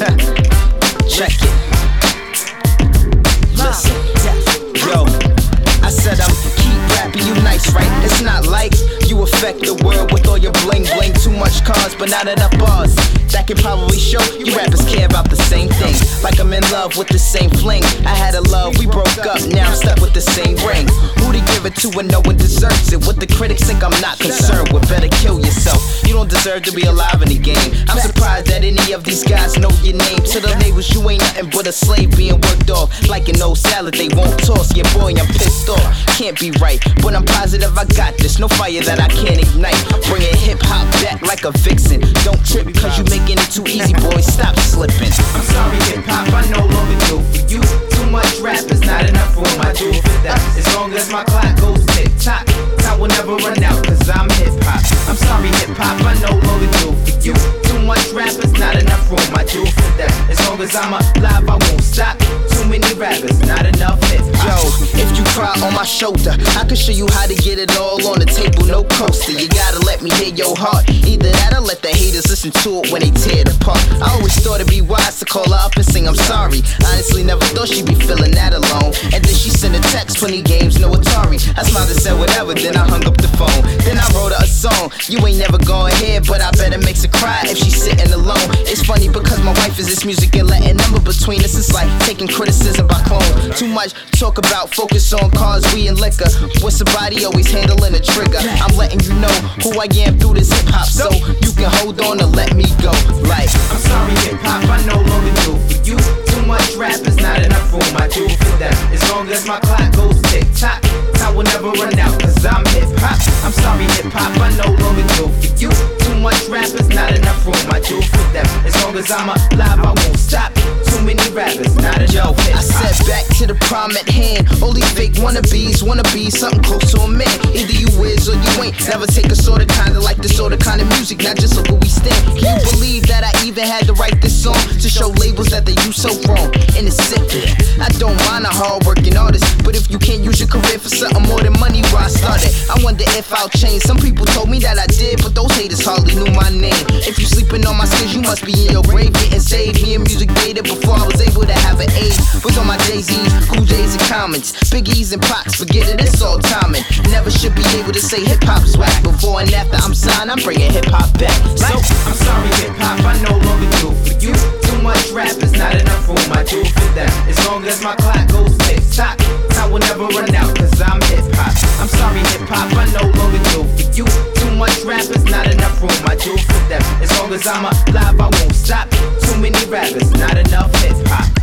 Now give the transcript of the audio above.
Check it. Listen, yo. I said I'm keep rapping you nice, right? It's not like you affect the world with all your bling bling. Too much cars, but not enough bars. That can probably show you rappers care about the same thing. Like I'm in love with the same fling. I had a love, we broke up, now I'm stuck with the same ring. Who to give it to when no one deserves it? The critics think I'm not concerned with. Better kill yourself. You don't deserve to be alive in the game. I'm surprised that any of these guys know your name. To the labels, you ain't nothing but a slave being worked off. Like an old salad, they won't toss. Yeah, boy, I'm pissed off. Can't be right, but I'm positive I got this. No fire that I can't ignite. Bring Bringing hip hop back like a vixen. Don't trip, cause you making it too easy, boy. Stop slipping. I'm sorry, hip hop, I no longer do for you. Too much rap is not enough room, I do for that. As long as my clock goes tick tock, will never run out, cause I'm hip hop. I'm sorry, hip hop, I no longer do. On my shoulder, I can show you how to get it all on the table, no coaster. You gotta let me hear your heart. Either that or let the haters listen to it when they tear it apart. I always thought it'd be wise to call her up and sing I'm sorry. Honestly, never thought she'd be feeling that alone. And then she sent a text, 20 games, no Atari. I smiled and said whatever, then I hung up the phone. You ain't never gonna hear, but I bet it makes her cry if she's sitting alone. It's funny because my wife is this music and letting number between us. It's like taking criticism by clone. Too much talk about focus on cars, we and liquor. With somebody always handling a trigger. I'm letting you know who I am through this hip hop, so you can hold on and let me go. Like, I'm sorry, hip hop, I no longer do for you. Too much rap is not enough room, I do for that. As long as my clock goes tick tock, time will never run out, not I do for that. As long as I'm alive, I won't stop. Too many rappers, not enough hip I said back to the prime at hand. All these fake wannabes wanna be something close to a man. Either you is or you ain't. Never take a sorta kinda like this sorta kind of music. Now just look where we stand. You believe that I even had to write this song to show labels that they use so wrong? And it's sick. I don't mind a hard working artist, but if you can't use your career for something more than money, where I started, I wonder if I'll change. Some people told me that sleeping on my skills, you must be in your grave getting saved. Me and music dated before I was able to have an age. Was on my Jay Z's, Cool J's, and Commons. Biggies and Pacs, forget it, it's all timing. Never should be able to say hip hop's whack. Before and after I'm signed, I'm bringing hip hop back. So, I'm sorry, hip hop, I no longer do for you. Too much rap is not enough room, I do for that. As long as my clock goes tick tock, time will never run out, cause I'm hip hop. I'm alive, I won't stop. Too many rappers, not enough hip hop.